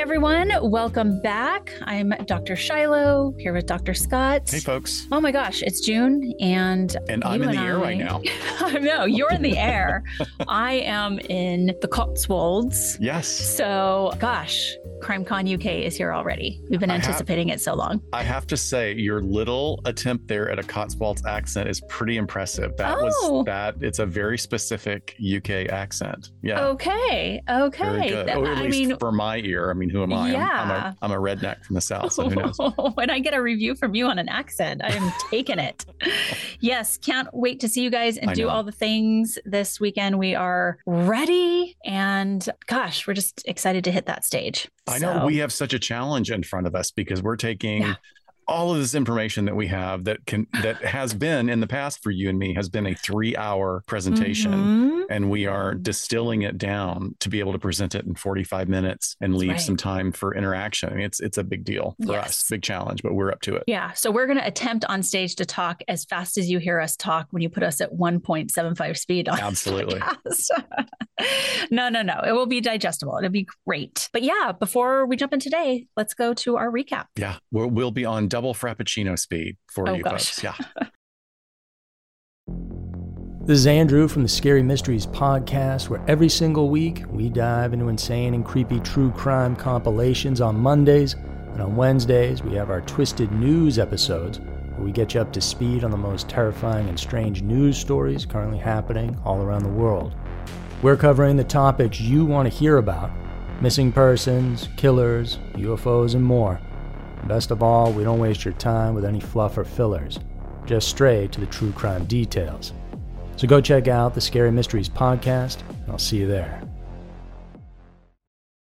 Hey everyone, welcome back. I'm Dr. Shiloh here with Dr. Scott. Hey folks. Oh my gosh, it's June and And I'm in the air right now. I know, you're in the air. I am in the Cotswolds. Yes. So, gosh, CrimeCon UK is here already. We've been I have- anticipating it so long. I have to say, your little attempt there at a Cotswolds accent is pretty impressive. That Oh. was that. It's a very specific UK accent. Yeah. Okay, okay. Th- at I least mean, for my ear. I mean, who am I? I'm- I'm, a, I'm a redneck from the South, so who knows? when I get a review from you on an accent, I am taking it. yes, can't wait to see you guys and I do know. all the things this weekend. We are ready, and gosh, we're just excited to hit that stage. I know So, we have such a challenge in front of us because we're taking Yeah. all of this information that we have that can that has been in the past for you and me has been a three hour presentation. Mhm. and we are distilling it down to be able to present it in 45 minutes and leave right. some time for interaction. I mean, it's it's a big deal for Yes. us, big challenge, but we're up to it. Yeah, so we're going to attempt on stage to talk as fast as you hear us talk when you put us at 1.75 speed on Absolutely. podcast. no, no, no. It will be digestible. It'll be great. But yeah, before we jump in today, let's go to our recap. Yeah, we'll, we'll be on double frappuccino speed for Oh, you gosh. folks. Yeah, This is Andrew from the Scary Mysteries podcast, where every single week we dive into insane and creepy true crime compilations on Mondays, and on Wednesdays we have our Twisted News episodes, where we get you up to speed on the most terrifying and strange news stories currently happening all around the world. We're covering the topics you want to hear about missing persons, killers, UFOs, and more. Best of all, we don't waste your time with any fluff or fillers, just straight to the true crime details. So go check out the Scary Mysteries podcast, and I'll see you there.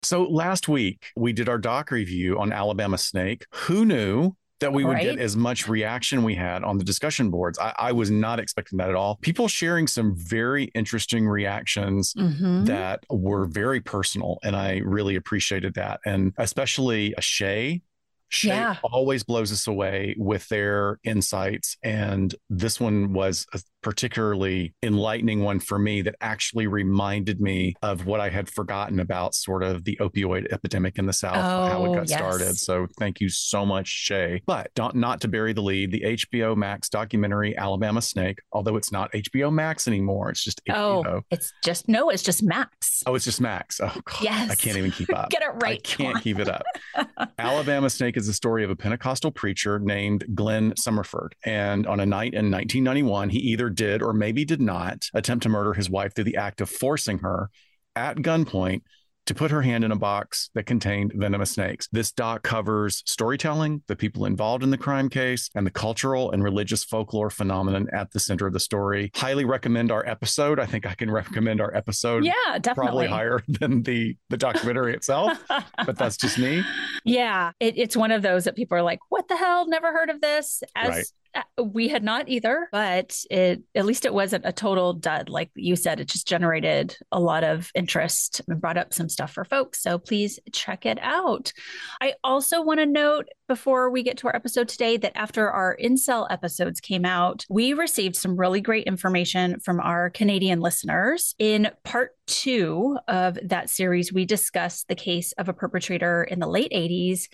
So last week we did our doc review on Alabama Snake. Who knew that we would Right. get as much reaction we had on the discussion boards? I, I was not expecting that at all. People sharing some very interesting reactions Mhm. that were very personal and I really appreciated that. And especially Shay. Shay Yeah. always blows us away with their insights. And this one was a particularly enlightening one for me that actually reminded me of what I had forgotten about sort of the opioid epidemic in the South, how Oh, it got yes. started. So thank you so much, Shay. But don't, not to bury the lead, the HBO Max documentary Alabama Snake, although it's not HBO Max anymore, it's just HBO. Oh, it's just no, it's just Max. Oh, it's just Max. Oh, God, I can't even keep up. Get it right. I can't keep it up. Alabama Snake is the story of a Pentecostal preacher named Glenn Summerford. And on a night in 1991, he either did or maybe did not attempt to murder his wife through the act of forcing her at gunpoint to put her hand in a box that contained venomous snakes. This doc covers storytelling, the people involved in the crime case, and the cultural and religious folklore phenomenon at the center of the story. Highly recommend our episode. I think I can recommend our episode Yeah, definitely. probably higher than the the documentary itself, but that's just me. yeah, it, it's one of those that people are like, "What the hell? Never heard of this." As Right. Uh, we had not either, but it at least it wasn't a total dud. Like you said, it just generated a lot of interest and brought up some stuff for folks. So please check it out. I also want to note before we get to our episode today that after our incel episodes came out, we received some really great information from our Canadian listeners. In part two of that series, we discussed the case of a perpetrator in the late 80s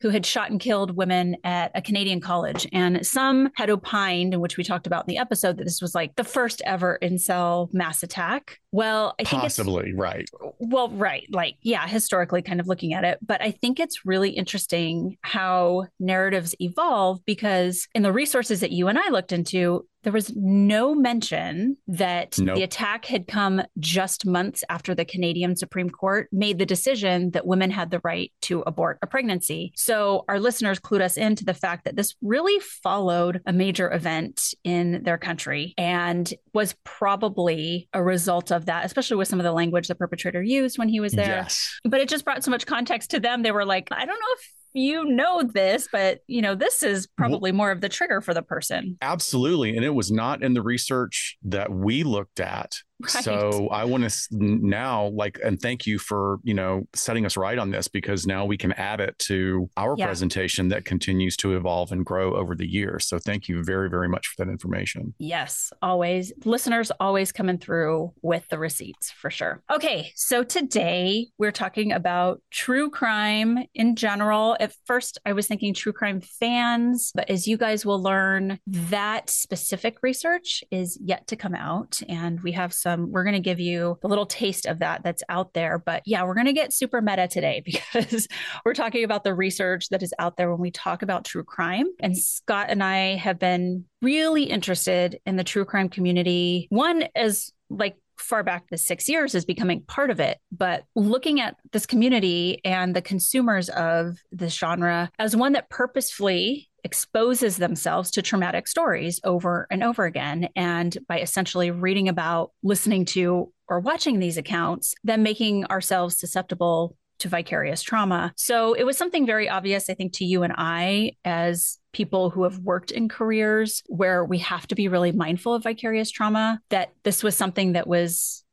who had shot and killed women at a Canadian college. And some had opined, in which we talked about in the episode, that this was like the first ever incel mass attack. Well, I think it's Possibly, right. well, right. Like, yeah, historically kind of looking at it. But I think it's really interesting how narratives evolve because in the resources that you and I looked into, there was no mention that Nope. the attack had come just months after the Canadian Supreme Court made the decision that women had the right to abort a pregnancy. So our listeners clued us into the fact that this really followed a major event in their country and was probably a result of that, especially with some of the language the perpetrator used when he was there Yes. but it just brought so much context to them. They were like, I don't know if you know this, but you know, this is probably more of the trigger for the person. Absolutely. And it was not in the research that we looked at Right. So I want to now like and thank you for, you know, setting us right on this because now we can add it to our yeah. presentation that continues to evolve and grow over the years. So thank you very very much for that information. Yes, always. Listeners always coming through with the receipts for sure. Okay, so today we're talking about true crime in general. At first I was thinking true crime fans, but as you guys will learn, that specific research is yet to come out and we have we're going to give you a little taste of that that's out there. But yeah, we're going to get super meta today because we're talking about the research that is out there when we talk about true crime. And Scott and I have been really interested in the true crime community. One, as like far back as six years is becoming part of it. But looking at this community and the consumers of this genre as one that purposefully exposes themselves to traumatic stories over and over again. And by essentially reading about, listening to, or watching these accounts, then making ourselves susceptible to vicarious trauma. So it was something very obvious, I think, to you and I as people who have worked in careers where we have to be really mindful of vicarious trauma, that this was something that was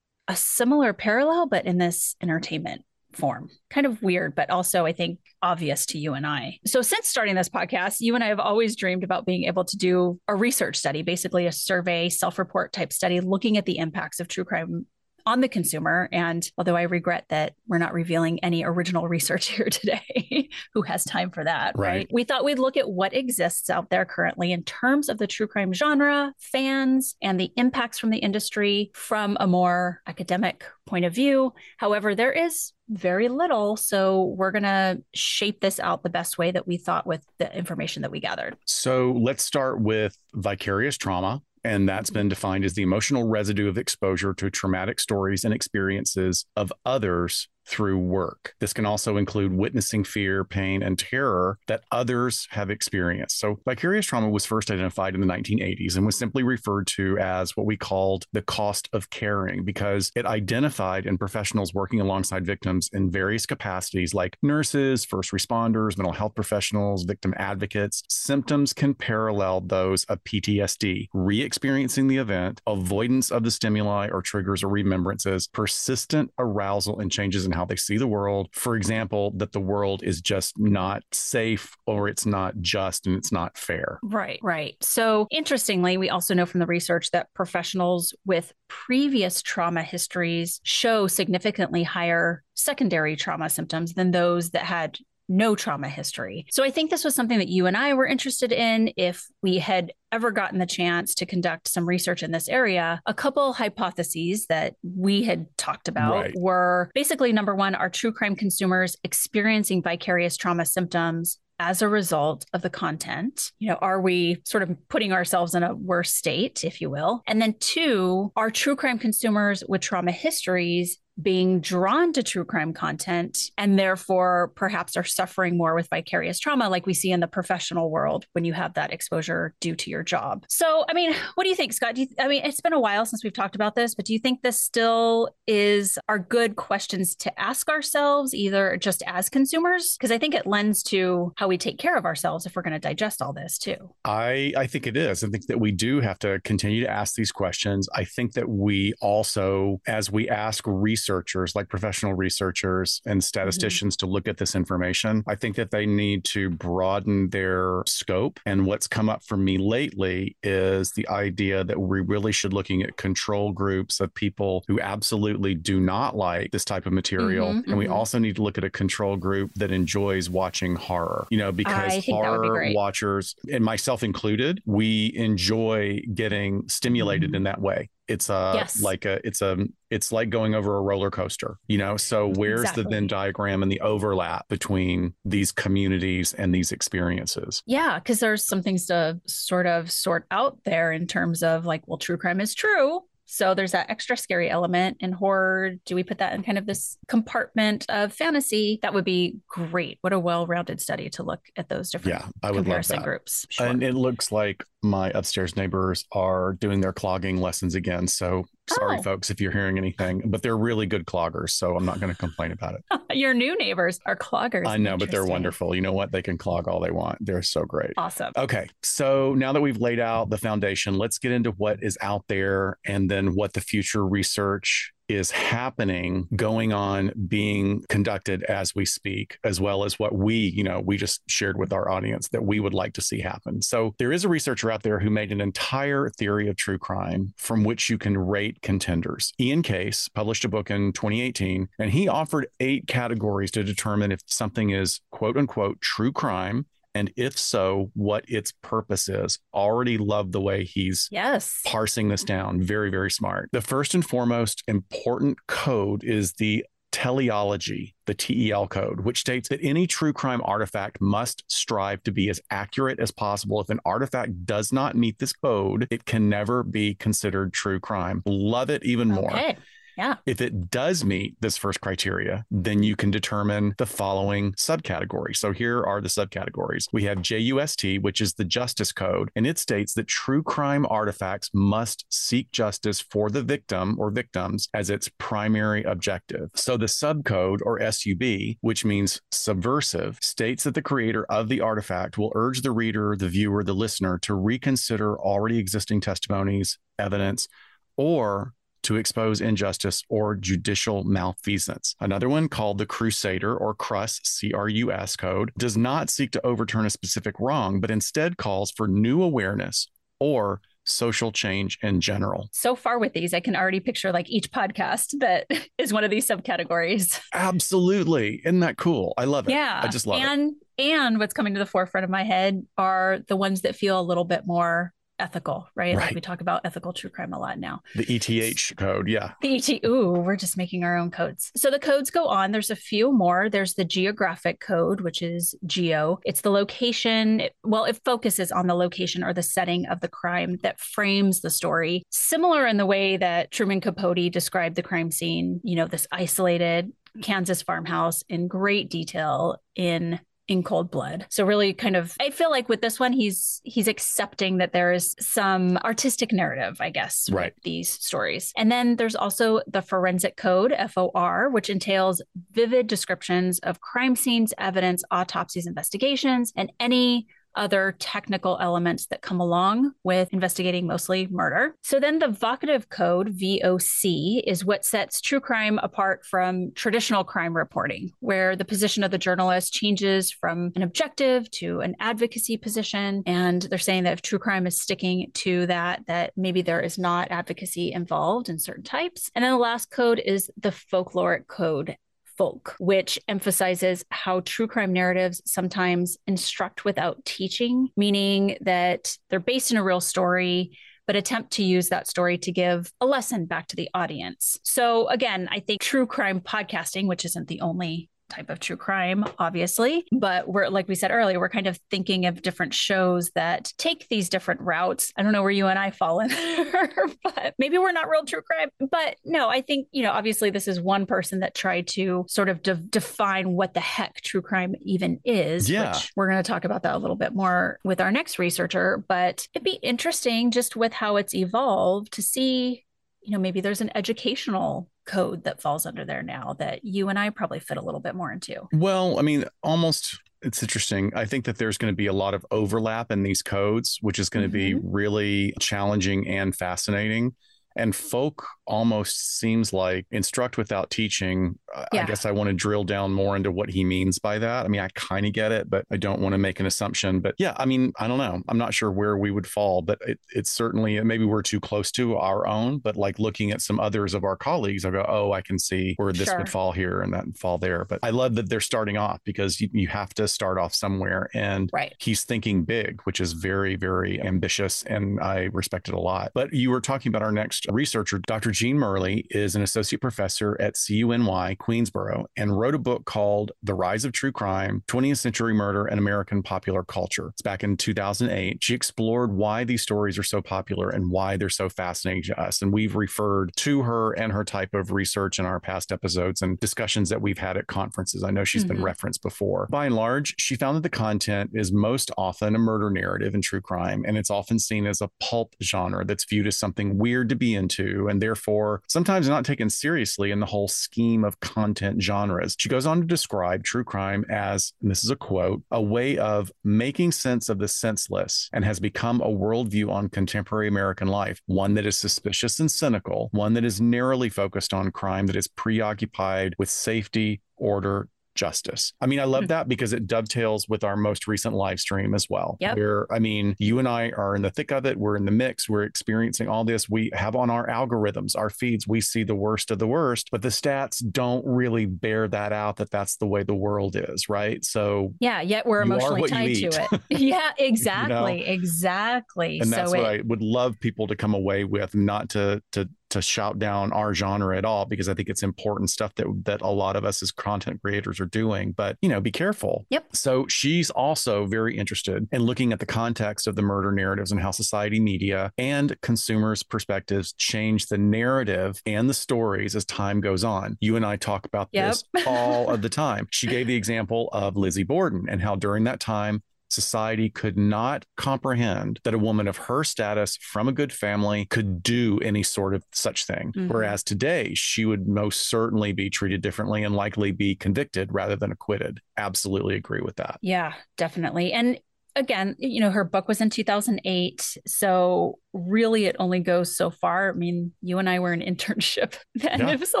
a similar parallel, but in this entertainment form. Kind of weird, but also I think obvious to you and I. So, since starting this podcast, you and I have always dreamed about being able to do a research study, basically a survey, self report type study, looking at the impacts of true crime on the consumer. And although I regret that we're not revealing any original research here today, who has time for that, right. right? We thought we'd look at what exists out there currently in terms of the true crime genre, fans, and the impacts from the industry from a more academic point of view. However, there is very little. So we're going to shape this out the best way that we thought with the information that we gathered. So let's start with vicarious trauma. And that's been defined as the emotional residue of exposure to traumatic stories and experiences of others through work. This can also include witnessing fear, pain, and terror that others have experienced. So, vicarious trauma was first identified in the 1980s and was simply referred to as what we called the cost of caring because it identified in professionals working alongside victims in various capacities like nurses, first responders, mental health professionals, victim advocates. Symptoms can parallel those of PTSD, re experiencing the event, avoidance of the stimuli or triggers or remembrances, persistent arousal and changes in how they see the world. For example, that the world is just not safe or it's not just and it's not fair. Right, right. So, interestingly, we also know from the research that professionals with previous trauma histories show significantly higher secondary trauma symptoms than those that had no trauma history. So I think this was something that you and I were interested in if we had ever gotten the chance to conduct some research in this area. A couple hypotheses that we had talked about right. were basically number one, are true crime consumers experiencing vicarious trauma symptoms as a result of the content? You know, are we sort of putting ourselves in a worse state, if you will? And then two, are true crime consumers with trauma histories being drawn to true crime content and therefore perhaps are suffering more with vicarious trauma, like we see in the professional world when you have that exposure due to your job. So, I mean, what do you think, Scott? Do you, I mean, it's been a while since we've talked about this, but do you think this still is are good questions to ask ourselves, either just as consumers? Because I think it lends to how we take care of ourselves if we're going to digest all this too. I, I think it is. I think that we do have to continue to ask these questions. I think that we also, as we ask research, researchers, like professional researchers and mm-hmm. statisticians, mm-hmm. to look at this information. I think that they need to broaden their scope. And what's come up for me lately is the idea that we really should looking at control groups of people who absolutely do not like this type of material. Mm-hmm, and we mm-hmm. also need to look at a control group that enjoys watching horror, you know, because horror be watchers, and myself included, we enjoy getting stimulated mm-hmm. in that way it's a yes. like a it's a it's like going over a roller coaster you know so where's exactly. the venn diagram and the overlap between these communities and these experiences yeah because there's some things to sort of sort out there in terms of like well true crime is true so there's that extra scary element in horror. Do we put that in kind of this compartment of fantasy? That would be great. What a well-rounded study to look at those different yeah, I would comparison groups. Sure. And it looks like my upstairs neighbors are doing their clogging lessons again. So sorry, oh. folks, if you're hearing anything, but they're really good cloggers. So I'm not going to complain about it. Your new neighbors are cloggers. I know, but they're wonderful. You know what? They can clog all they want. They're so great. Awesome. Okay. So now that we've laid out the foundation, let's get into what is out there and then what the future research is happening, going on, being conducted as we speak, as well as what we, you know, we just shared with our audience that we would like to see happen. So there is a researcher out there who made an entire theory of true crime from which you can rate contenders. Ian Case published a book in 2018, and he offered eight categories to determine if something is quote unquote true crime and if so, what its purpose is. Already love the way he's yes parsing this down. Very, very smart. The first and foremost important code is the teleology, the TEL code, which states that any true crime artifact must strive to be as accurate as possible. If an artifact does not meet this code, it can never be considered true crime. Love it even more. Okay. Yeah. If it does meet this first criteria, then you can determine the following subcategories. So here are the subcategories. We have JUST, which is the justice code, and it states that true crime artifacts must seek justice for the victim or victims as its primary objective. So the subcode or SUB, which means subversive, states that the creator of the artifact will urge the reader, the viewer, the listener to reconsider already existing testimonies, evidence, or to expose injustice or judicial malfeasance. Another one called the Crusader or CRUS, C R U S code, does not seek to overturn a specific wrong, but instead calls for new awareness or social change in general. So far with these, I can already picture like each podcast that is one of these subcategories. Absolutely. Isn't that cool? I love it. Yeah. I just love and, it. And what's coming to the forefront of my head are the ones that feel a little bit more ethical, right? right? Like we talk about ethical true crime a lot now. The ETH code, yeah. The ET, ooh, we're just making our own codes. So the codes go on. There's a few more. There's the geographic code, which is geo. It's the location. well, it focuses on the location or the setting of the crime that frames the story. Similar in the way that Truman Capote described the crime scene. You know, this isolated Kansas farmhouse in great detail in in cold blood. So really kind of I feel like with this one he's he's accepting that there is some artistic narrative, I guess, right. these stories. And then there's also the forensic code, FOR, which entails vivid descriptions of crime scenes, evidence, autopsies, investigations, and any other technical elements that come along with investigating mostly murder. So then the vocative code, VOC, is what sets true crime apart from traditional crime reporting, where the position of the journalist changes from an objective to an advocacy position. And they're saying that if true crime is sticking to that, that maybe there is not advocacy involved in certain types. And then the last code is the folkloric code, folk, which emphasizes how true crime narratives sometimes instruct without teaching, meaning that they're based in a real story but attempt to use that story to give a lesson back to the audience. So, again, I think true crime podcasting, which isn't the only type of true crime, obviously. But we're, like we said earlier, we're kind of thinking of different shows that take these different routes. I don't know where you and I fall in there, but maybe we're not real true crime. But no, I think, you know, obviously this is one person that tried to sort of de- define what the heck true crime even is. Yeah. Which we're going to talk about that a little bit more with our next researcher. But it'd be interesting just with how it's evolved to see you know, maybe there's an educational code that falls under there now that you and I probably fit a little bit more into. Well, I mean, almost it's interesting. I think that there's going to be a lot of overlap in these codes, which is going mm-hmm. to be really challenging and fascinating. And folk almost seems like instruct without teaching. Yeah. I guess I want to drill down more into what he means by that. I mean, I kind of get it, but I don't want to make an assumption. But yeah, I mean, I don't know. I'm not sure where we would fall, but it, it's certainly maybe we're too close to our own. But like looking at some others of our colleagues, I go, oh, I can see where this sure. would fall here and that fall there. But I love that they're starting off because you, you have to start off somewhere. And right. he's thinking big, which is very, very ambitious. And I respect it a lot. But you were talking about our next researcher, Dr. Jean Murley, is an associate professor at CUNY Queensborough and wrote a book called The Rise of True Crime 20th Century Murder and American Popular Culture. It's back in 2008. She explored why these stories are so popular and why they're so fascinating to us. And we've referred to her and her type of research in our past episodes and discussions that we've had at conferences. I know she's mm-hmm. been referenced before. By and large, she found that the content is most often a murder narrative in true crime, and it's often seen as a pulp genre that's viewed as something weird to be into and therefore sometimes not taken seriously in the whole scheme of content genres. She goes on to describe true crime as, and this is a quote, a way of making sense of the senseless and has become a worldview on contemporary American life, one that is suspicious and cynical, one that is narrowly focused on crime, that is preoccupied with safety, order, justice. I mean, I love hmm. that because it dovetails with our most recent live stream as well. Yep. Where, I mean, you and I are in the thick of it. We're in the mix. We're experiencing all this. We have on our algorithms, our feeds, we see the worst of the worst, but the stats don't really bear that out that that's the way the world is. Right. So, yeah, yet we're emotionally tied to it. yeah, exactly. you know? Exactly. And that's so what it, I would love people to come away with, not to, to, to shout down our genre at all because I think it's important stuff that that a lot of us as content creators are doing. But you know, be careful. Yep. So she's also very interested in looking at the context of the murder narratives and how society, media, and consumers' perspectives change the narrative and the stories as time goes on. You and I talk about yep. this all of the time. She gave the example of Lizzie Borden and how during that time society could not comprehend that a woman of her status from a good family could do any sort of such thing. Mm-hmm. Whereas today, she would most certainly be treated differently and likely be convicted rather than acquitted. Absolutely agree with that. Yeah, definitely. And again, you know, her book was in 2008. So really it only goes so far. I mean, you and I were in internship then. Yeah. It was a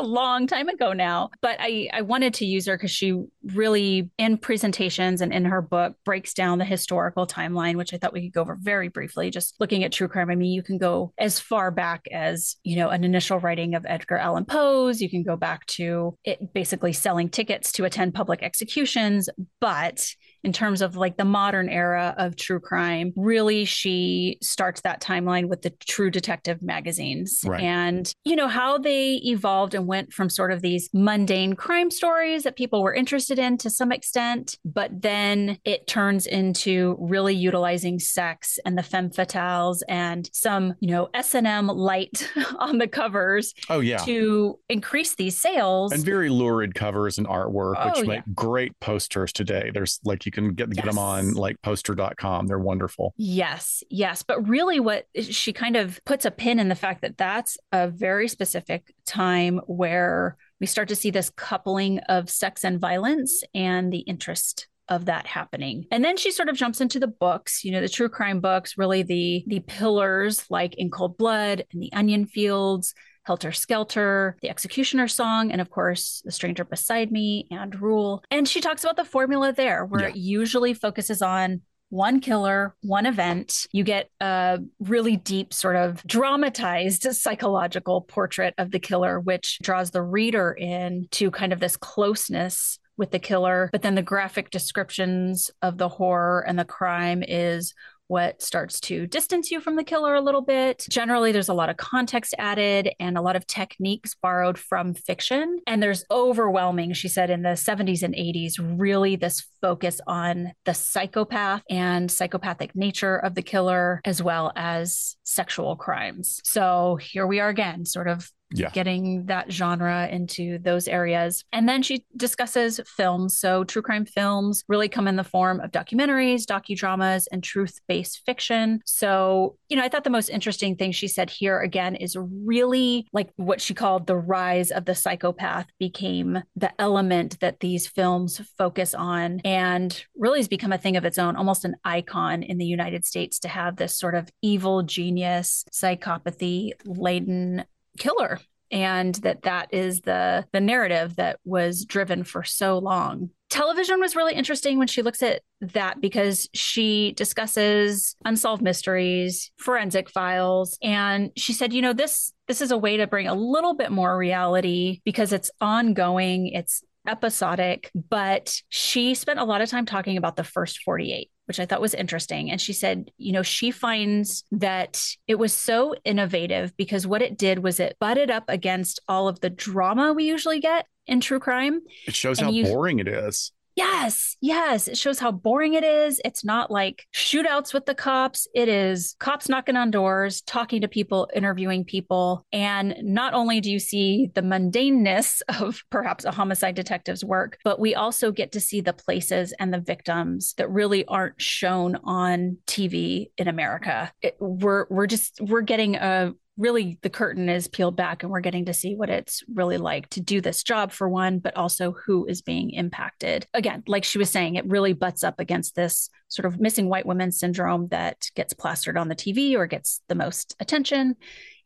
long time ago now. But I, I wanted to use her because she really, in presentations and in her book, breaks down the historical timeline, which I thought we could go over very briefly. Just looking at true crime. I mean, you can go as far back as, you know, an initial writing of Edgar Allan Poe's. You can go back to it basically selling tickets to attend public executions. But in terms of like the modern era of true crime, really she starts that timeline with the True Detective magazines right. and, you know, how they evolved and went from sort of these mundane crime stories that people were interested in to some extent, but then it turns into really utilizing sex and the femme fatales and some, you know, S&M light on the covers. Oh, yeah. To increase these sales. And very lurid covers and artwork, oh, which make great posters today. There's like you can get, yes. get them on like poster.com. They're wonderful. Yes. Yes. But really what she kind of puts a pin in the fact that that's a very specific time where we start to see this coupling of sex and violence and the interest of that happening. And then she sort of jumps into the books, you know, the true crime books, really the the pillars like In Cold Blood and The Onion Fields, Helter Skelter, The Executioner Song, and of course, The Stranger Beside Me Ann Rule. And she talks about the formula there, where yeah. it usually focuses on one killer, one event. You get a really deep, sort of dramatized psychological portrait of the killer, which draws the reader in to kind of this closeness with the killer. But then the graphic descriptions of the horror and the crime is what starts to distance you from the killer a little bit. Generally, there's a lot of context added and a lot of techniques borrowed from fiction. And there's overwhelming, she said, in the 70s and 80s, really this focus on the psychopath and psychopathic nature of the killer, as well as sexual crimes. So here we are again, sort of yeah. getting that genre into those areas. And then she discusses films. So true crime films really come in the form of documentaries, docudramas, and truth-based fiction. So, you know, I thought the most interesting thing she said here again is really like what she called the rise of the psychopath became the element that these films focus on and really has become a thing of its own, almost an icon in the United States to have this sort of evil genius, psychopathy laden killer and that that is the the narrative that was driven for so long. Television was really interesting when she looks at that because she discusses unsolved mysteries forensic files and she said you know this this is a way to bring a little bit more reality because it's ongoing it's episodic. But she spent a lot of time talking about the first 48 which I thought was interesting. And she said, you know, she finds that it was so innovative because what it did was it butted up against all of the drama we usually get in true crime. It shows and how you, boring it is. Yes, yes. It shows how boring it is. It's not like shootouts with the cops. It is cops knocking on doors, talking to people, interviewing people. And not only do you see the mundaneness of perhaps a homicide detective's work, but we also get to see the places and the victims that really aren't shown on TV in America. It, we're we're just we're getting a really the curtain is peeled back and we're getting to see what it's really like to do this job for one, but also who is being impacted. Again, like she was saying, it really butts up against this sort of missing white women syndrome that gets plastered on the TV or gets the most attention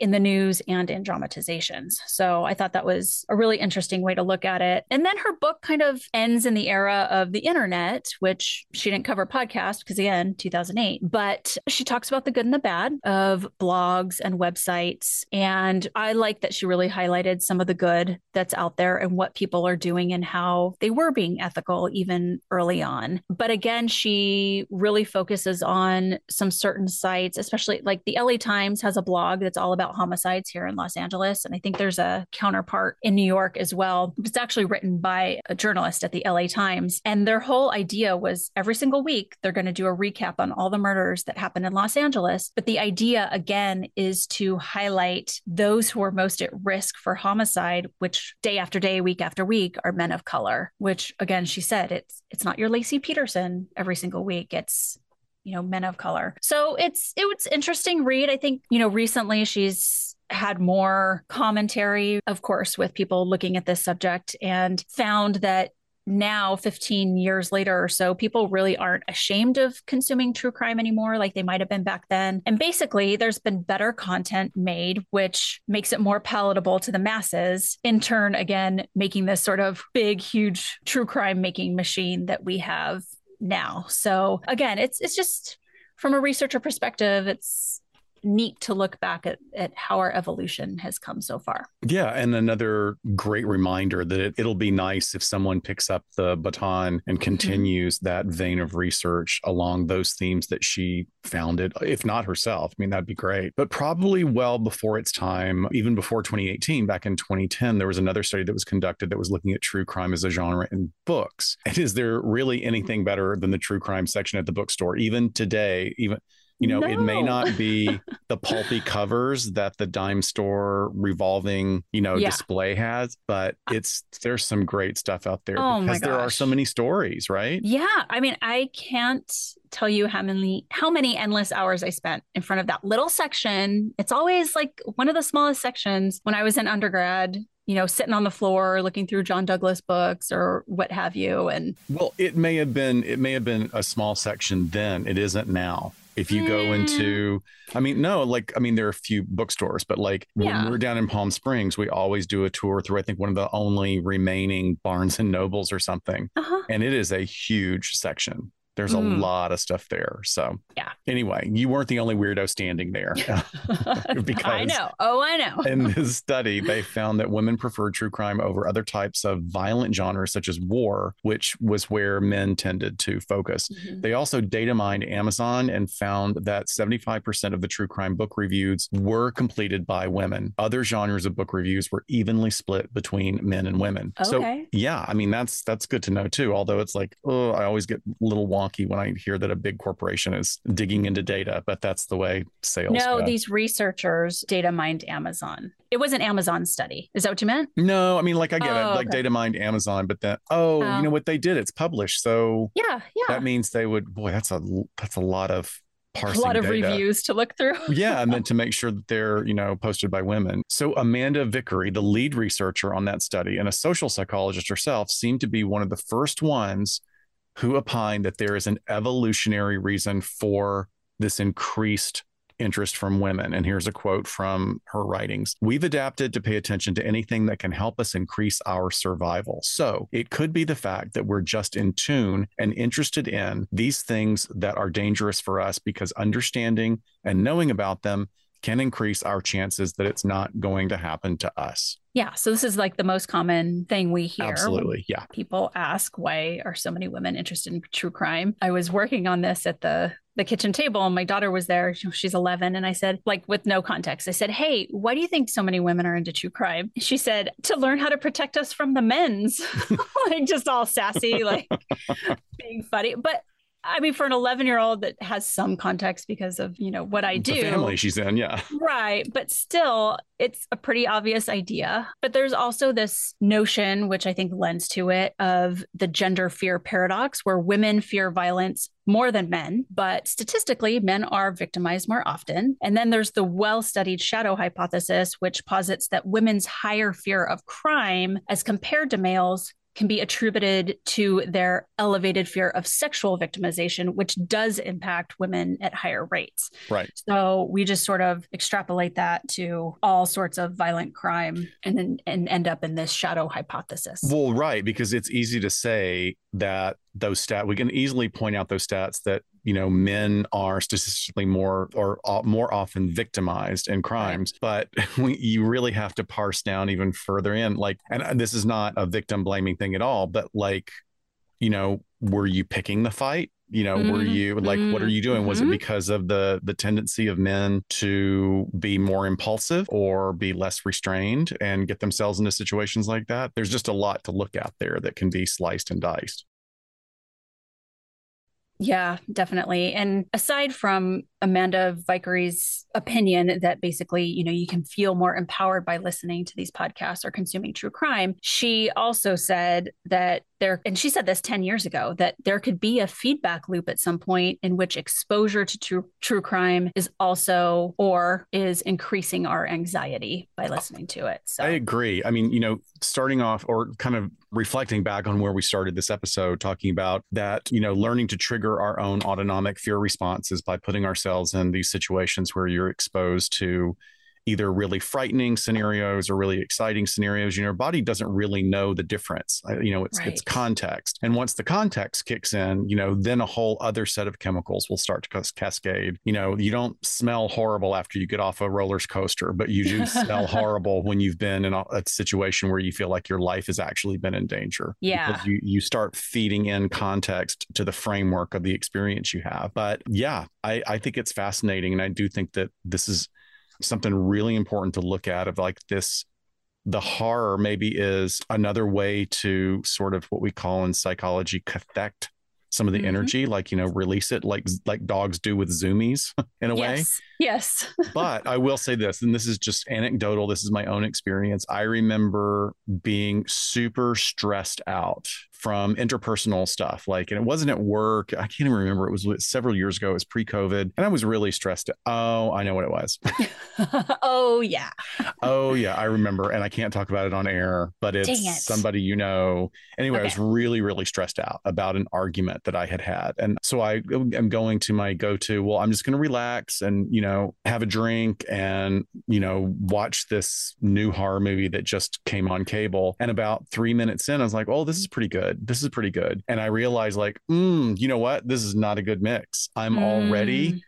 in the news and in dramatizations. So I thought that was a really interesting way to look at it. And then her book kind of ends in the era of the internet, which she didn't cover podcast because again, 2008, but she talks about the good and the bad of blogs and websites. And I like that she really highlighted some of the good that's out there and what people are doing and how they were being ethical even early on. But again, she really focuses on some certain sites, especially like the LA Times has a blog that's all about homicides here in Los Angeles. And I think there's a counterpart in New York as well. It's actually written by a journalist at the LA Times. And their whole idea was every single week, they're going to do a recap on all the murders that happened in Los Angeles. But the idea, again, is to highlight those who are most at risk for homicide, which day after day, week after week, are men of color, which again, she said, it's it's not your Laci Peterson every single week. It's you know men of color. So it's it was interesting read i think you know recently she's had more commentary of course with people looking at this subject and found that now 15 years later or so people really aren't ashamed of consuming true crime anymore like they might have been back then. And basically there's been better content made which makes it more palatable to the masses in turn again making this sort of big huge true crime making machine that we have now. So again, it's it's just from a researcher perspective, it's neat to look back at, at how our evolution has come so far. Yeah. And another great reminder that it, will be nice if someone picks up the baton and mm-hmm. continues mm-hmm. that vein of research along those themes that she founded, if not herself. I mean, that'd be great. But probably well before its time, even before 2018, back in 2010, there was another study that was conducted that was looking at true crime as a genre in books. And is there really anything better than the true crime section at the bookstore? Even today, even you know, no. it may not be the pulpy covers that the dime store revolving, you know, yeah. display has, but uh, it's there's some great stuff out there oh because there are so many stories, right? Yeah. I mean, I can't tell you how many how many endless hours I spent in front of that little section. It's always like one of the smallest sections when I was in undergrad you know, sitting on the floor looking through John Douglas books or what have you. And well, it may have been it may have been a small section then. It isn't now if you go into i mean no like i mean there are a few bookstores but like yeah. when we're down in palm springs we always do a tour through i think one of the only remaining barnes and nobles or something uh-huh. and it is a huge section there's mm. a lot of stuff there. So yeah. Anyway, you weren't the only weirdo standing there. because I know. Oh, I know. in this study, they found that women preferred true crime over other types of violent genres such as war, which was where men tended to focus. Mm-hmm. They also data mined Amazon and found that 75% of the true crime book reviews were completed by women. Other genres of book reviews were evenly split between men and women. Okay. So yeah, I mean that's that's good to know too. Although it's like, oh, I always get little wonky wonky when I hear that a big corporation is digging into data, but that's the way sales. No, go. these researchers data mined Amazon. It was an Amazon study. Is that what you meant? No, I mean, like I get oh, it, like okay. data mined Amazon, but then oh, oh, you know what they did? It's published, so yeah, yeah. That means they would. Boy, that's a that's a lot of parsing. a lot of data. reviews to look through. yeah, and then to make sure that they're, you know, posted by women. So Amanda Vicary, the lead researcher on that study and a social psychologist herself, seemed to be one of the first ones who opined that there is an evolutionary reason for this increased interest from women. And here's a quote from her writings We've adapted to pay attention to anything that can help us increase our survival. So it could be the fact that we're just in tune and interested in these things that are dangerous for us because understanding and knowing about them can increase our chances that it's not going to happen to us. Yeah. So this is like the most common thing we hear. Absolutely. Yeah. People ask why are so many women interested in true crime? I was working on this at the the kitchen table and my daughter was there she's 11 and i said like with no context i said hey why do you think so many women are into true crime she said to learn how to protect us from the men's like just all sassy like being funny but I mean, for an 11 year old that has some context because of, you know, what I do. The family she's in, yeah. Right. But still, it's a pretty obvious idea. But there's also this notion, which I think lends to it, of the gender fear paradox, where women fear violence more than men, but statistically, men are victimized more often. And then there's the well studied shadow hypothesis, which posits that women's higher fear of crime as compared to males can be attributed to their elevated fear of sexual victimization, which does impact women at higher rates. Right. So we just sort of extrapolate that to all sorts of violent crime and then and end up in this shadow hypothesis. Well, right, because it's easy to say that those stats we can easily point out those stats that you know men are statistically more or more often victimized in crimes but we, you really have to parse down even further in like and this is not a victim blaming thing at all but like you know were you picking the fight you know mm-hmm. were you like mm-hmm. what are you doing was mm-hmm. it because of the the tendency of men to be more impulsive or be less restrained and get themselves into situations like that there's just a lot to look at there that can be sliced and diced yeah, definitely. And aside from Amanda Vicary's opinion that basically, you know, you can feel more empowered by listening to these podcasts or consuming true crime, she also said that there, and she said this 10 years ago, that there could be a feedback loop at some point in which exposure to true, true crime is also or is increasing our anxiety by listening to it. So I agree. I mean, you know, starting off or kind of reflecting back on where we started this episode, talking about that, you know, learning to trigger our own autonomic fear responses by putting ourselves in these situations where you're exposed to either really frightening scenarios or really exciting scenarios. You know your body doesn't really know the difference. You know it's right. it's context. And once the context kicks in you know then a whole other set of chemicals will start to cascade. You know you don't smell horrible after you get off a roller coaster but you do smell horrible when you've been in a, a, situation where you feel like your life has actually been in danger yeah. because you you start feeding in context to the framework of the experience you have. But yeah I, I think it's fascinating and I do think that this is something really important to look at of like this the horror maybe is another way to sort of what we call in psychology cathect some of the mm-hmm. energy like you know release it like like dogs do with zoomies in a yes. way yes but i will say this and this is just anecdotal this is my own experience i remember being super stressed out from interpersonal stuff. Like, and it wasn't at work. I can't even remember. It was several years ago. It was pre COVID. And I was really stressed. Oh, I know what it was. oh, yeah. oh, yeah. I remember. And I can't talk about it on air, but it's it. somebody you know. Anyway, okay. I was really, really stressed out about an argument that I had had. And so I am going to my go to, well, I'm just going to relax and, you know, have a drink and, you know, watch this new horror movie that just came on cable. And about three minutes in, I was like, oh, this is pretty good good. This is pretty good. And I realized, like, mm, you know what? This is not a good mix. I'm mm. already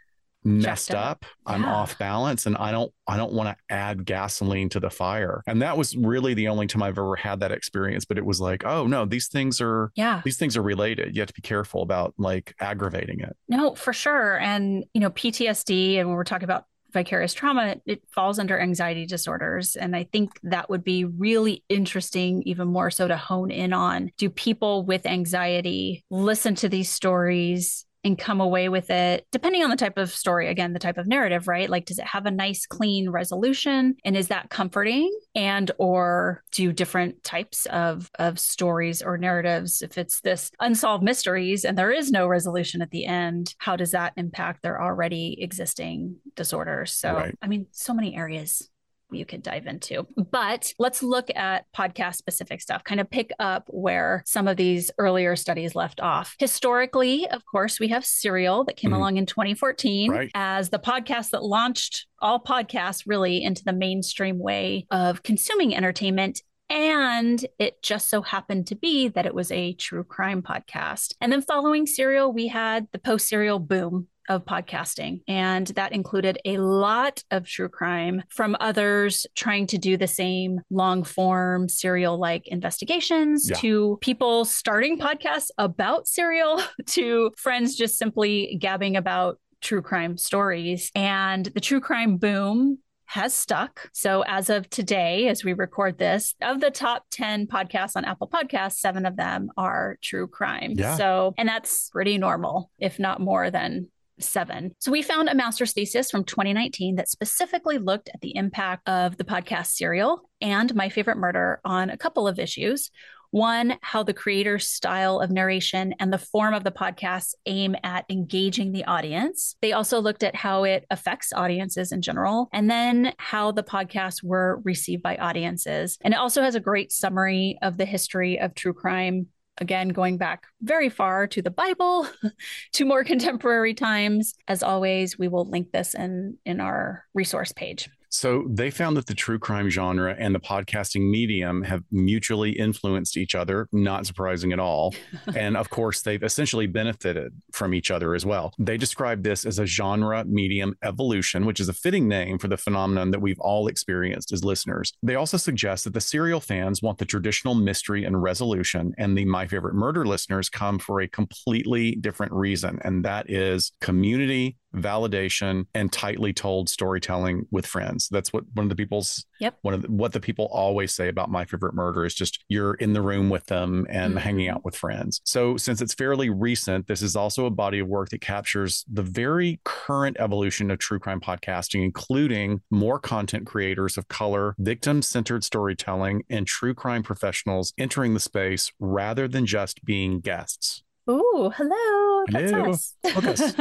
messed up. Yeah. I'm off balance and I don't I don't want to add gasoline to the fire. And that was really the only time I've ever had that experience, but it was like, oh no, these things are yeah. these things are related. You have to be careful about like aggravating it. No, for sure. And you know, PTSD and when we're talking about vicarious trauma, it falls under anxiety disorders. And I think that would be really interesting, even more so to hone in on. Do people with anxiety listen to these stories and come away with it depending on the type of story again the type of narrative right? Like does it have a nice clean resolution? And is that comforting? And or do different types of of stories or narratives if it's this unsolved mysteries and there is no resolution at the end how does that impact their already existing disorders? So right. i mean so many areas you could dive into. But let's look at podcast specific stuff, kind of pick up where some of these earlier studies left off. Historically, of course, we have Serial that came mm-hmm. along in 2014 right. as the podcast that launched all podcasts really into the mainstream way of consuming entertainment and it just so happened to be that it was a true crime podcast. And then following Serial, we had the post Serial boom of podcasting. And that included a lot of true crime from others trying to do the same long form serial like investigations yeah. to people starting podcasts about serial to friends just simply gabbing about true crime stories. And the true crime boom has stuck. So, as of today, as we record this, of the top 10 podcasts on Apple Podcasts, seven of them are true crime. Yeah. So, and that's pretty normal, if not more than seven. So we found a master's thesis from 2019 that specifically looked at the impact of the podcast Serial and My Favorite Murder on a couple of issues. One, how the creator's style of narration and the form of the podcast aim at engaging the audience. They also looked at how it affects audiences in general, and then how the podcasts were received by audiences. And it also has a great summary of the history of true crime again going back very far to the bible to more contemporary times as always we will link this in in our resource page so they found that the true crime genre and the podcasting medium have mutually influenced each other, not surprising at all. and of course, they've essentially benefited from each other as well. They describe this as a genre medium evolution, which is a fitting name for the phenomenon that we've all experienced as listeners. They also suggest that the serial fans want the traditional mystery and resolution, and the My Favorite Murder listeners come for a completely different reason, and that is community validation and tightly told storytelling with friends that's what one of the people's yep one of the, what the people always say about my favorite murder is just you're in the room with them and mm-hmm. hanging out with friends so since it's fairly recent this is also a body of work that captures the very current evolution of true crime podcasting including more content creators of color victim centered storytelling and true crime professionals entering the space rather than just being guests Oh, hello. Oh, Hello. us.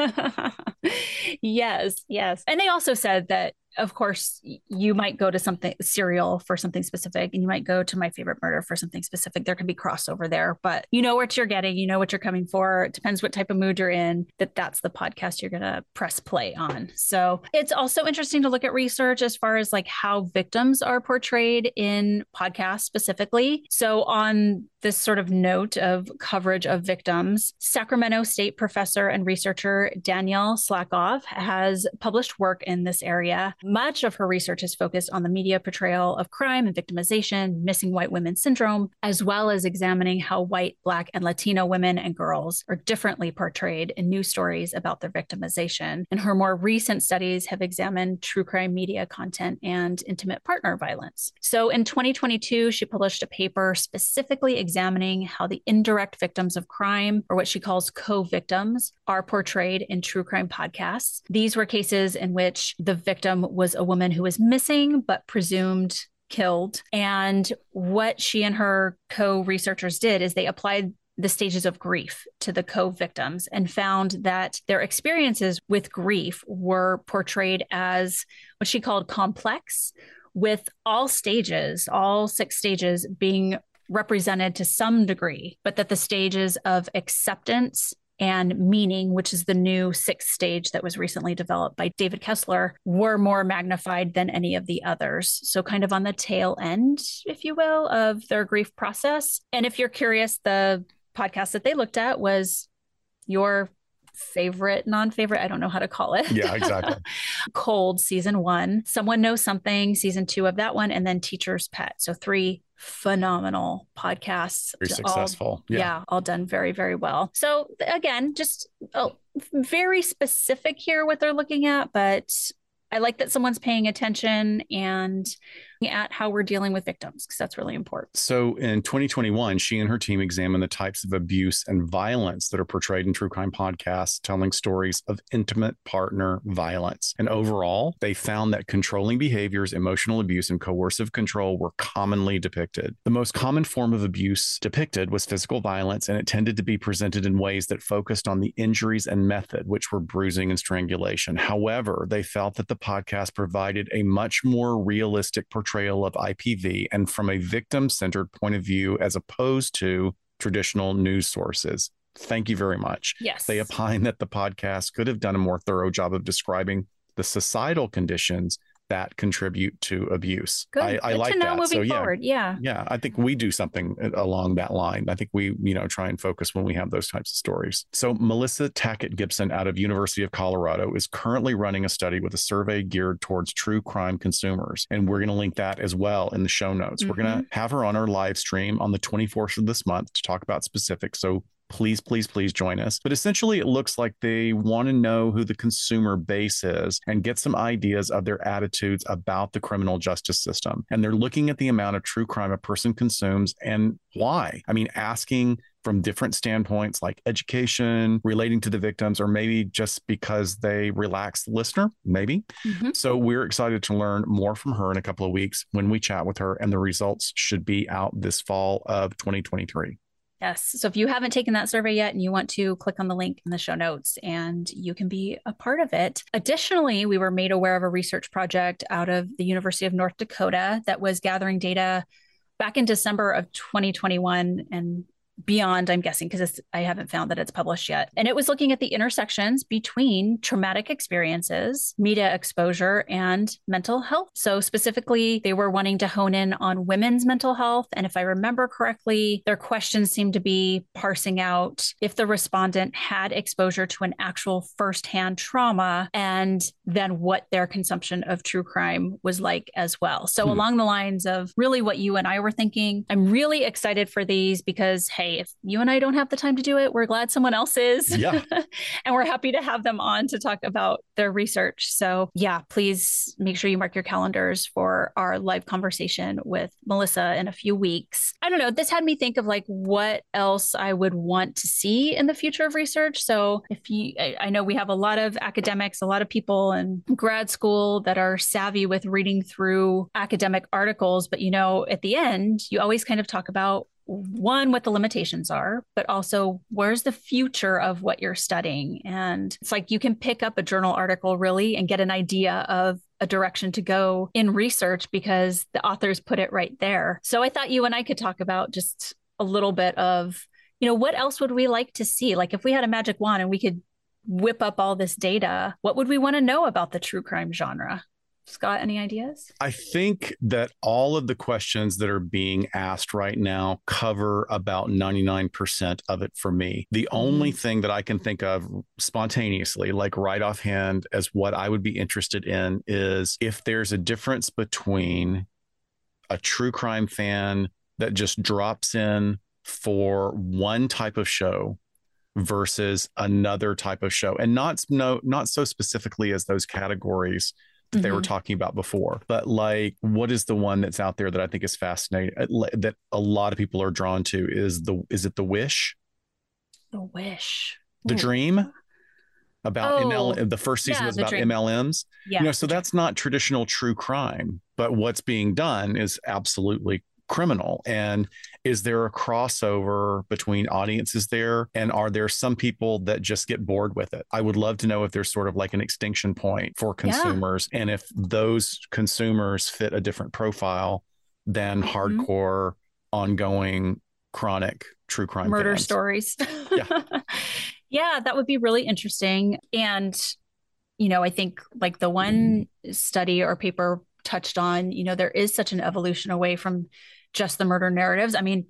yes, yes. And they also said that of course, you might go to something serial for something specific, and you might go to my favorite murder for something specific. There can be crossover there, but you know what you're getting, you know what you're coming for. It depends what type of mood you're in, that that's the podcast you're going to press play on. So it's also interesting to look at research as far as like how victims are portrayed in podcasts specifically. So on this sort of note of coverage of victims, Sacramento State professor and researcher Danielle Slakoff has published work in this area much of her research is focused on the media portrayal of crime and victimization, missing white women syndrome, as well as examining how white, Black, and Latino women and girls are differently portrayed in news stories about their victimization. And her more recent studies have examined true crime media content and intimate partner violence. So in 2022, she published a paper specifically examining how the indirect victims of crime, or what she calls co victims, are portrayed in true crime podcasts. These were cases in which the victim was a woman who was missing but presumed killed. And what she and her co researchers did is they applied the stages of grief to the co victims and found that their experiences with grief were portrayed as what she called complex, with all stages, all six stages being represented to some degree, but that the stages of acceptance, and meaning, which is the new sixth stage that was recently developed by David Kessler, were more magnified than any of the others. So, kind of on the tail end, if you will, of their grief process. And if you're curious, the podcast that they looked at was your favorite, non favorite, I don't know how to call it. Yeah, exactly. Cold season one, Someone Knows Something, season two of that one, and then Teacher's Pet. So, three phenomenal podcasts. Very successful. All, yeah. yeah. all done very, very well. So again, just oh, very specific here what they're looking at, but I like that someone's paying attention and at how we're dealing with victims because that's really important. So in 2021, she and her team examined the types of abuse and violence that are portrayed in true crime podcasts, telling stories of intimate partner violence. And overall, they found that controlling behaviors, emotional abuse, and coercive control were commonly depicted. The most common form of abuse depicted was physical violence, and it tended to be presented in ways that focused on the injuries and method, which were bruising and strangulation. However, they felt that the podcast provided a much more realistic portrayal portrayal of IPV and from a victim centered point of view as opposed to traditional news sources. Thank you very much. Yes. They opine that the podcast could have done a more thorough job of describing the societal conditions that contribute to abuse. Good. I, I Good like that. so yeah, forward. yeah, yeah. I think we do something along that line. I think we, you know, try and focus when we have those types of stories. So Melissa Tackett Gibson out of University of Colorado is currently running a study with a survey geared towards true crime consumers, and we're going to link that as well in the show notes. Mm-hmm. We're going to have her on our live stream on the 24th of this month to talk about specifics. So please, please, please join us. But essentially, it looks like they want to know who the consumer base is and get some ideas of their attitudes about the criminal justice system. And they're looking at the amount of true crime a person consumes and why. I mean, asking from different standpoints like education, relating to the victims, or maybe just because they relax the listener, maybe. Mm-hmm. So we're excited to learn more from her in a couple of weeks when we chat with her, and the results should be out this fall of 2023. Yes. So if you haven't taken that survey yet and you want to click on the link in the show notes and you can be a part of it. Additionally, we were made aware of a research project out of the University of North Dakota that was gathering data back in December of 2021 and beyond, I'm guessing, because I haven't found that it's published yet. And it was looking at the intersections between traumatic experiences, media exposure, and mental health. So, specifically, they were wanting to hone in on women's mental health. And if I remember correctly, their questions seemed to be parsing out if the respondent had exposure to an actual firsthand trauma and then what their consumption of true crime was like as well. So, hmm. along the lines of really what you and I were thinking, I'm really excited for these because, hey, if you and I don't have the time to do it, we're glad someone else is. Yeah. and we're happy to have them on to talk about their research. So, yeah, please make sure you mark your calendars for our live conversation with Melissa in a few weeks. I don't know. This had me think of like what else I would want to see in the future of research. So, if you, I, I know we have a lot of academics, a lot of people in grad school that are savvy with reading through academic articles, but you know, at the end, you always kind of talk about one what the limitations are but also where's the future of what you're studying? And it's like you can pick up a journal article really and get an idea of a direction to go in research because the authors put it right there. So i thought you and i could talk about just a little bit of you know what else would we like to see? Like if we had a magic wand and we could whip up all this data what would we want to know about the true crime genre Scott, any ideas? I think that all of the questions that are being asked right now cover about 99% of it for me. The only mm-hmm. thing that I can think of spontaneously, like right offhand, as what I would be interested in is if there's a difference between a true crime fan that just drops in for one type of show versus another type of show and not no not so specifically as those categories mm-hmm. they were mm-hmm. talking about before. But like, what is the one that's out there that I think is fascinating uh, that a lot of people are drawn to? Is the is it the Wish? The Wish. The Ooh. Dream about oh, ML. The first season yeah, was about dream. MLMs. Yeah, you know, so that's not traditional true crime, but what's being done is absolutely criminal and is there a crossover between audiences there and are there some people that just get bored with it i would love to know if there's sort of like an extinction point for consumers yeah. and if those consumers fit a different profile than mm-hmm. hardcore ongoing chronic true crime murder fans. stories yeah yeah that would be really interesting and you know i think like the one mm. study or paper touched on you know there is such an evolution away from just the murder narratives. I mean,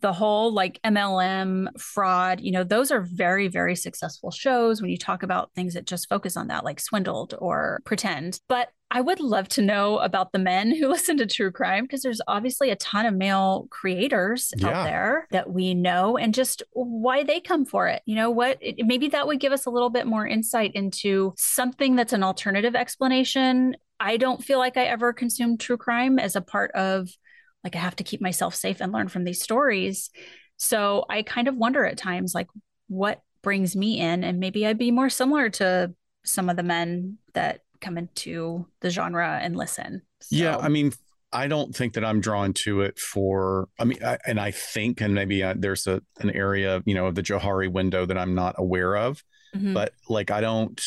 the whole like MLM fraud, you know, those are very, very successful shows when you talk about things that just focus on that, like swindled or pretend. But I would love to know about the men who listen to true crime because there's obviously a ton of male creators yeah. out there that we know and just why they come for it. You know what? It, maybe that would give us a little bit more insight into something that's an alternative explanation. I don't feel like I ever consumed true crime as a part of like I have to keep myself safe and learn from these stories. So I kind of wonder at times like what brings me in and maybe I'd be more similar to some of the men that come into the genre and listen. So. Yeah, I mean I don't think that I'm drawn to it for. I mean, I, and I think, and maybe uh, there's a an area, you know, of the Johari window that I'm not aware of. Mm-hmm. But like, I don't,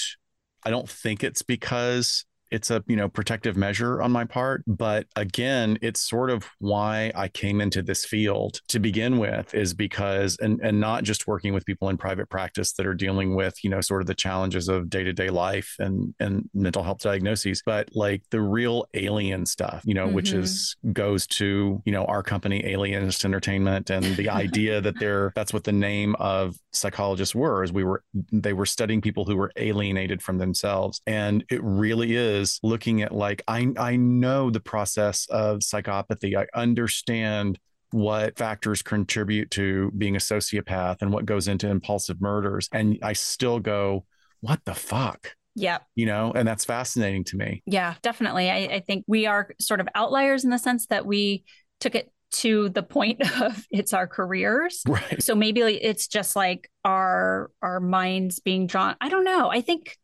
I don't think it's because it's a you know protective measure on my part but again it's sort of why i came into this field to begin with is because and and not just working with people in private practice that are dealing with you know sort of the challenges of day-to-day life and and mental health diagnoses but like the real alien stuff you know mm-hmm. which is goes to you know our company alienist entertainment and the idea that they're that's what the name of psychologists were is we were they were studying people who were alienated from themselves and it really is is looking at like I I know the process of psychopathy. I understand what factors contribute to being a sociopath and what goes into impulsive murders. And I still go, what the fuck? Yeah. You know, and that's fascinating to me. Yeah, definitely. I, I think we are sort of outliers in the sense that we took it to the point of it's our careers. Right. So maybe it's just like our our minds being drawn. I don't know. I think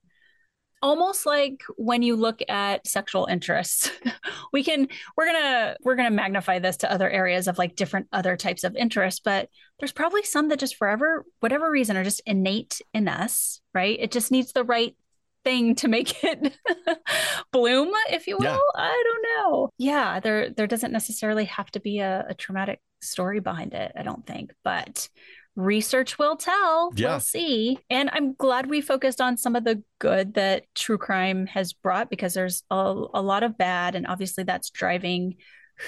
almost like when you look at sexual interests we can we're gonna we're gonna magnify this to other areas of like different other types of interests but there's probably some that just forever whatever reason are just innate in us right it just needs the right thing to make it bloom, if you will. Yeah. I don't know. Yeah, there there doesn't necessarily have to be a, a traumatic story behind it, I don't think. But research will tell. Yeah. We'll see. And I'm glad we focused on some of the good that true crime has brought because there's a, a lot of bad. And obviously, that's driving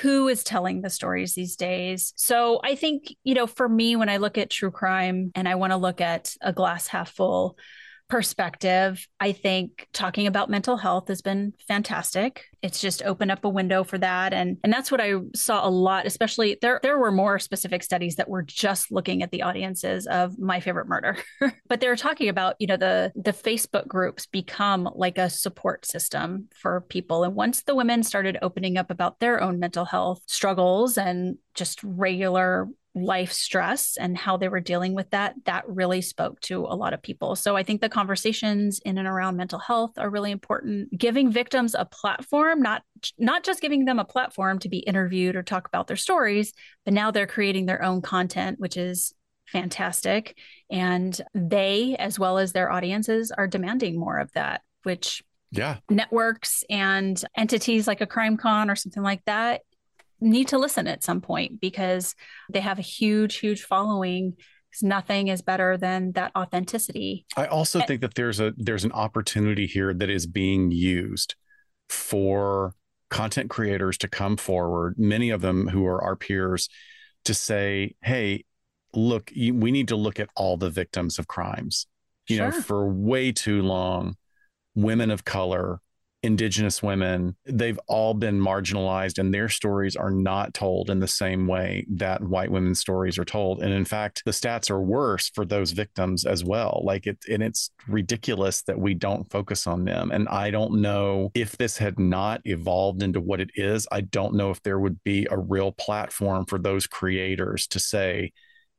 who is telling the stories these days. So I think, you know, for me, when I look at true crime and I want to look at a glass half full, perspective, I think talking about mental health has been fantastic. It's just opened up a window for that. And and that's what I saw a lot, especially there there were more specific studies that were just looking at the audiences of my favorite murder. but they were talking about, you know, the the Facebook groups become like a support system for people. And once the women started opening up about their own mental health struggles and just regular life stress and how they were dealing with that, that really spoke to a lot of people. So I think the conversations in and around mental health are really important. Giving victims a platform, not not just giving them a platform to be interviewed or talk about their stories, but now they're creating their own content, which is fantastic. And they, as well as their audiences, are demanding more of that, which yeah networks and entities like a CrimeCon or something like that need to listen at some point because they have a huge, huge following. Nothing is better than that authenticity. I also and- think that there's a there's an opportunity here that is being used for content creators to come forward, many of them who are our peers, to say, "Hey, look, we need to look at all the victims of crimes." You sure. know, for way too long, women of color, indigenous women they've all been marginalized and their stories are not told in the same way that white women's stories are told. And in fact the stats are worse for those victims as well. Like it and it's ridiculous that we don't focus on them. And i don't know if this had not evolved into what it is. I don't know if there would be a real platform for those creators to say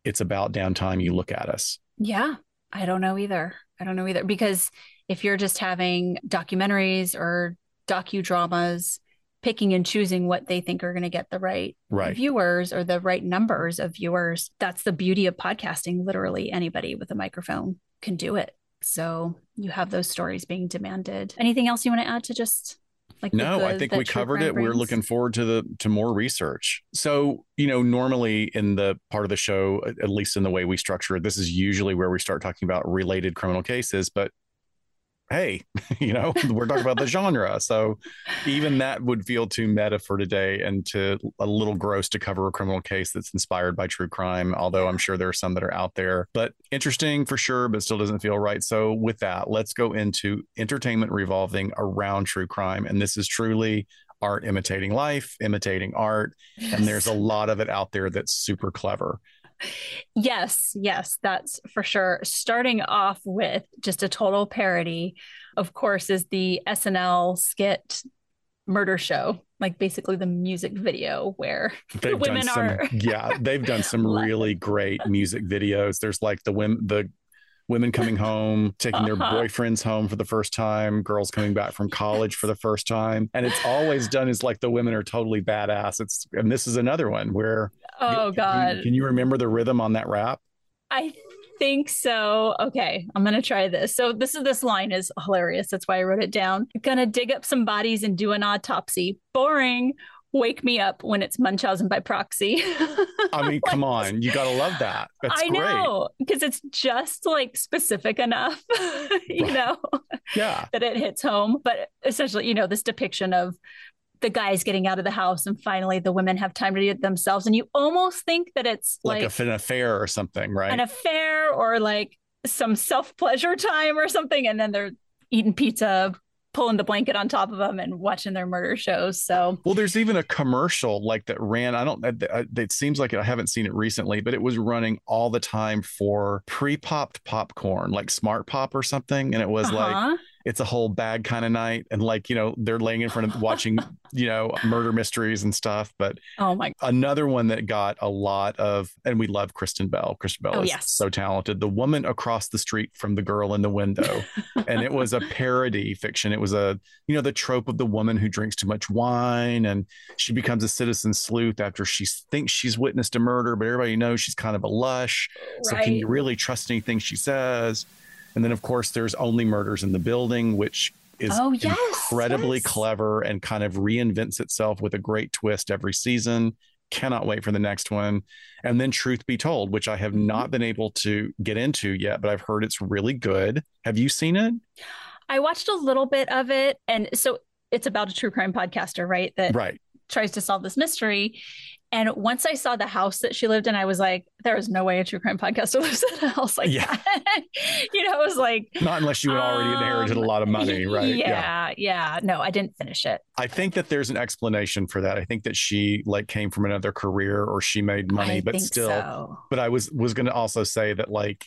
it's about damn time you look at us. Yeah i don't know either. I don't know either because if you're just having documentaries or docudramas picking and choosing what they think are going to get the right, right. viewers or the right numbers of viewers that's the beauty of podcasting. Literally anybody with a microphone can do it. So you have those stories being demanded. Anything else you want to add to just like no i think we covered it. Brings? we're looking forward to the to more research. So you know normally in the part of the show at least in the way we structure it this is usually where we start talking about related criminal cases but hey, you know, we're talking about the genre. So even that would feel too meta for today and to a little gross to cover a criminal case that's inspired by true crime, although I'm sure there are some that are out there. But interesting for sure, but still doesn't feel right. So with that, let's go into entertainment revolving around true crime. And this is truly art imitating life, imitating art. Yes. And there's a lot of it out there that's super clever. Yes, yes, that's for sure. Starting off with just a total parody, of course, is the SNL skit murder show, like basically the music video where they've women some, are. yeah, they've done some really great music videos. There's like the women, the women coming home, taking uh-huh. their boyfriends home for the first time, girls coming back from college for the first time. And it's always done as like the women are totally badass. It's and this is another one where Oh god. Can, can you remember the rhythm on that rap? I think so. Okay, I'm gonna try this. So this is this line is hilarious. That's why I wrote it down. Gonna dig up some bodies and do an autopsy. Boring wake me up when it's Munchausen by proxy. I mean, come on, you gotta love that. That's I know because it's just like specific enough, you know, yeah, that it hits home. But essentially, you know, this depiction of the guys getting out of the house and finally the women have time to do it themselves, and you almost think that it's like, like an affair or something, right? An affair or like some self pleasure time or something, and then they're eating pizza pulling the blanket on top of them and watching their murder shows. So, well, there's even a commercial like that ran. I don't, it seems like I haven't seen it recently, but it was running all the time for pre popped popcorn, like Smart Pop or something. And it was uh-huh. like, it's a whole bag kind of night. And like you know they're laying in front of watching you know murder mysteries and stuff. But oh my another one that got a lot of and we love kristen bell. Kristen bell oh, is yes. so talented. The woman across the street from the girl in the window. And it was a parody fiction. It was a you know the trope of the woman who drinks too much wine and she becomes a citizen sleuth after she thinks she's witnessed a murder but everybody knows she's kind of a lush. Right. so can you really trust anything she says and then, of course, there's Only Murders in the Building, which is oh, yes, incredibly yes. clever and kind of reinvents itself with a great twist every season. Cannot wait for the next one. And then Truth Be Told, which I have mm-hmm. not been able to get into yet, but I've heard it's really good. Have you seen it? I watched a little bit of it. And so it's about a true crime podcaster, right? That right. Tries to solve this mystery. And once I saw the house that she lived in, I was like, there is no way a true crime podcaster lives in a house like yeah. that. you know, it was like not unless you had already um, inherited a lot of money, right? Yeah, yeah, yeah. No, I didn't finish it. I think that there's an explanation for that. I think that she like came from another career or she made money, I but still. So. But I was was going to also say that like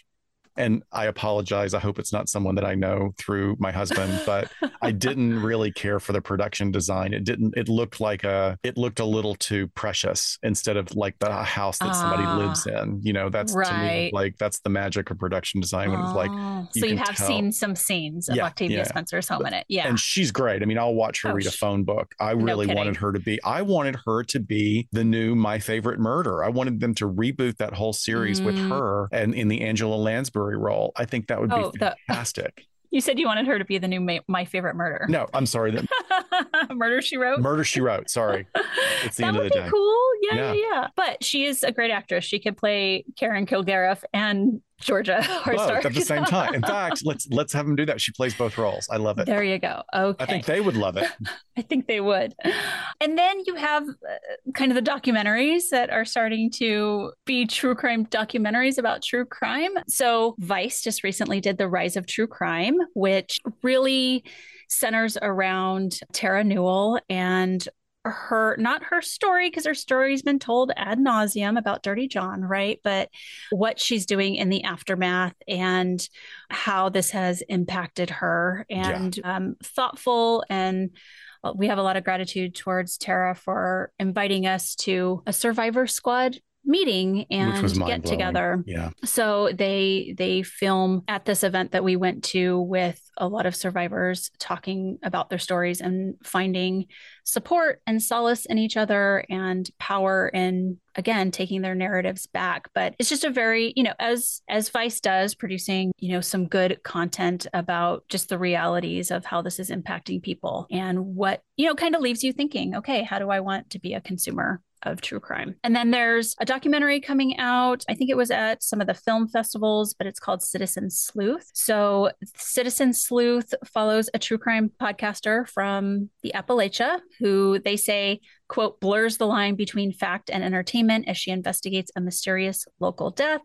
and I apologize. I hope it's not someone that I know through my husband, but I didn't really care for the production design. It didn't, it looked like a, it looked a little too precious instead of like the house that somebody uh, lives in. You know, that's right. to me, like, that's the magic of production design when it's like, oh, you so you have tell. seen some scenes of yeah, Octavia yeah. Spencer's home in it. Yeah. And she's great. I mean, I'll watch her oh, read a phone book. I really no wanted her to be, I wanted her to be the new My Favorite Murder. I wanted them to reboot that whole series mm. with her and in the Angela Lansbury role. I think that would oh, be fantastic. The, you said you wanted her to be the new ma- My Favorite Murder. No, I'm sorry. That Murder She Wrote. Murder She Wrote. Sorry, it's the that end of the day. Cool. Yeah, yeah, yeah, yeah. But she is a great actress. She could play Karen Kilgariff and Georgia both at the same time. In fact, let's let's have them do that. She plays both roles. I love it. There you go. Okay. I think they would love it. I think they would. And then you have uh, kind of the documentaries that are starting to be true crime documentaries about true crime. So Vice just recently did The Rise of True Crime, which really centers around Terra Newell and her not her story because her story's been told ad nauseum about dirty john right but what she's doing in the aftermath and how this has impacted her and yeah. um, thoughtful and uh, we have a lot of gratitude towards terra for inviting us to a survivor squad meeting and get together. Yeah. So they they film at this event that we went to with a lot of survivors talking about their stories and finding support and solace in each other and power in again taking their narratives back but it's just a very you know as as vice does producing you know some good content about just the realities of how this is impacting people and what you know kind of leaves you thinking okay how do i want to be a consumer of true crime. And then there's a documentary coming out. I think it was at some of the film festivals, but it's called Citizen Sleuth. So, Citizen Sleuth follows a true crime podcaster from the Appalachia who they say, quote, blurs the line between fact and entertainment as she investigates a mysterious local death.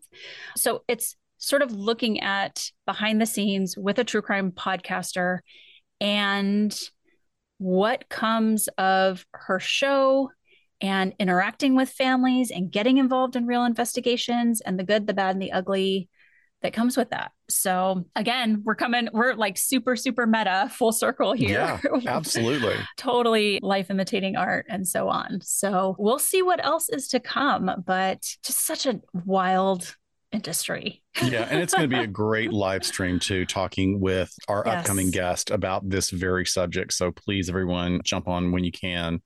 So, it's sort of looking at behind the scenes with a true crime podcaster and what comes of her show and interacting with families and getting involved in real investigations and the good, the bad, and the ugly that comes with that. So again, we're coming, we're like super, super meta, full circle here. Yeah, absolutely. totally life imitating art and so on. So we'll see what else is to come, but just such a wild industry. yeah, and it's going to be a great live stream too, talking with our yes. upcoming guest about this very subject. So please, everyone, jump on when you can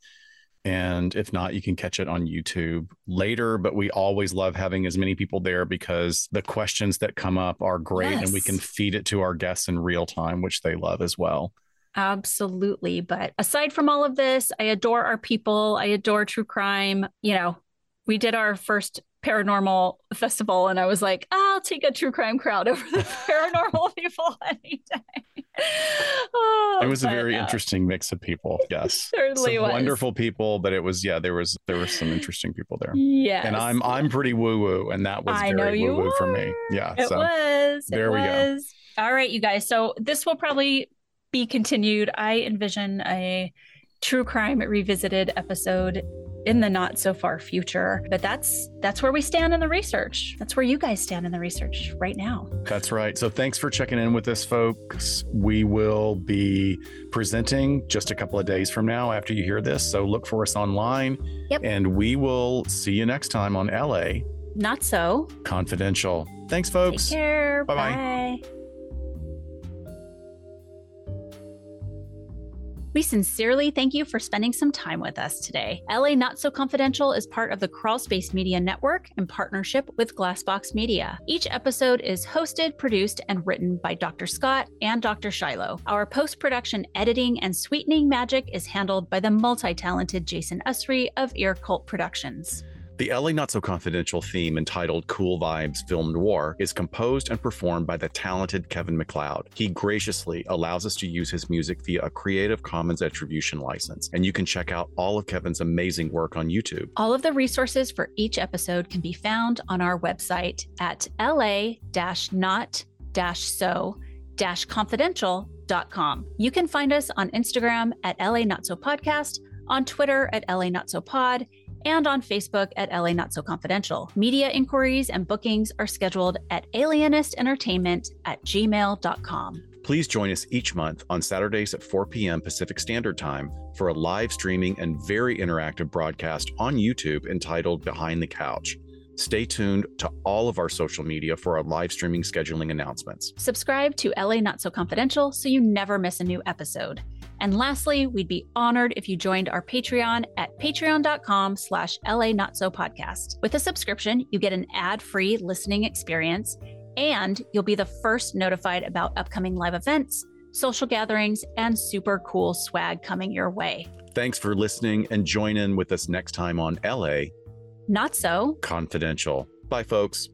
and if not, you can catch it on YouTube later. But we always love having as many people there because the questions that come up are great yes. and we can feed it to our guests in real time, which they love as well. Absolutely. But aside from all of this, I adore our people. I adore true crime. You know, we did our first paranormal festival and I was like, I'll take a true crime crowd over the paranormal people any day. Oh, it was a very interesting mix of people. Yes. Certainly wonderful people, but it was yeah, there was there were some interesting people there. Yeah. And I'm I'm pretty woo woo and that was I very woo woo for me. Yeah. It so was. There it we was. go. All right, you guys. So this will probably be continued. I envision a true crime revisited episode in the not so far future but that's that's where we stand in the research. That's where you guys stand in the research right now. That's right. So thanks for checking in with us folks. We will be presenting just a couple of days from now after you hear this. So look for us online. Yep. and we will see you next time on la not so. Confidential. Thanks folks. Take care. Bye-bye. bye We sincerely thank you for spending some time with us today. LA Not So Confidential is part of the Crawlspace Media Network in partnership with Glassbox Media. Each episode is hosted, produced, and written by Dr. Scott and Dr. Shiloh. Our post production editing and sweetening magic is handled by the multi talented Jason Usry of Ear Cult Productions. The LA Not So Confidential theme entitled Cool Vibes Film Noir is composed and performed by the talented Kevin MacLeod. He graciously allows us to use his music via a Creative Commons attribution license, and you can check out all of Kevin's amazing work on YouTube. All of the resources for each episode can be found on our website at la-not-so-confidential.com. You can find us on Instagram at LA Not So Podcast, on Twitter at LA Not So Pod, and on Facebook at LA Not So Confidential. Media inquiries and bookings are scheduled at alienistentertainment at gmail.com. Please join us each month on Saturdays at 4 p.m. Pacific Standard Time for a live streaming and very interactive broadcast on YouTube entitled Behind the Couch. Stay tuned to all of our social media for our live streaming scheduling announcements. Subscribe to LA Not So Confidential so you never miss a new episode. And lastly, we'd be honored if you joined our Patreon at patreon.com slash LA Not So Podcast. With a subscription, you get an ad-free listening experience, and you'll be the first notified about upcoming live events, social gatherings, and super cool swag coming your way. Thanks for listening and join in with us next time on LA Not So Confidential. Bye, folks.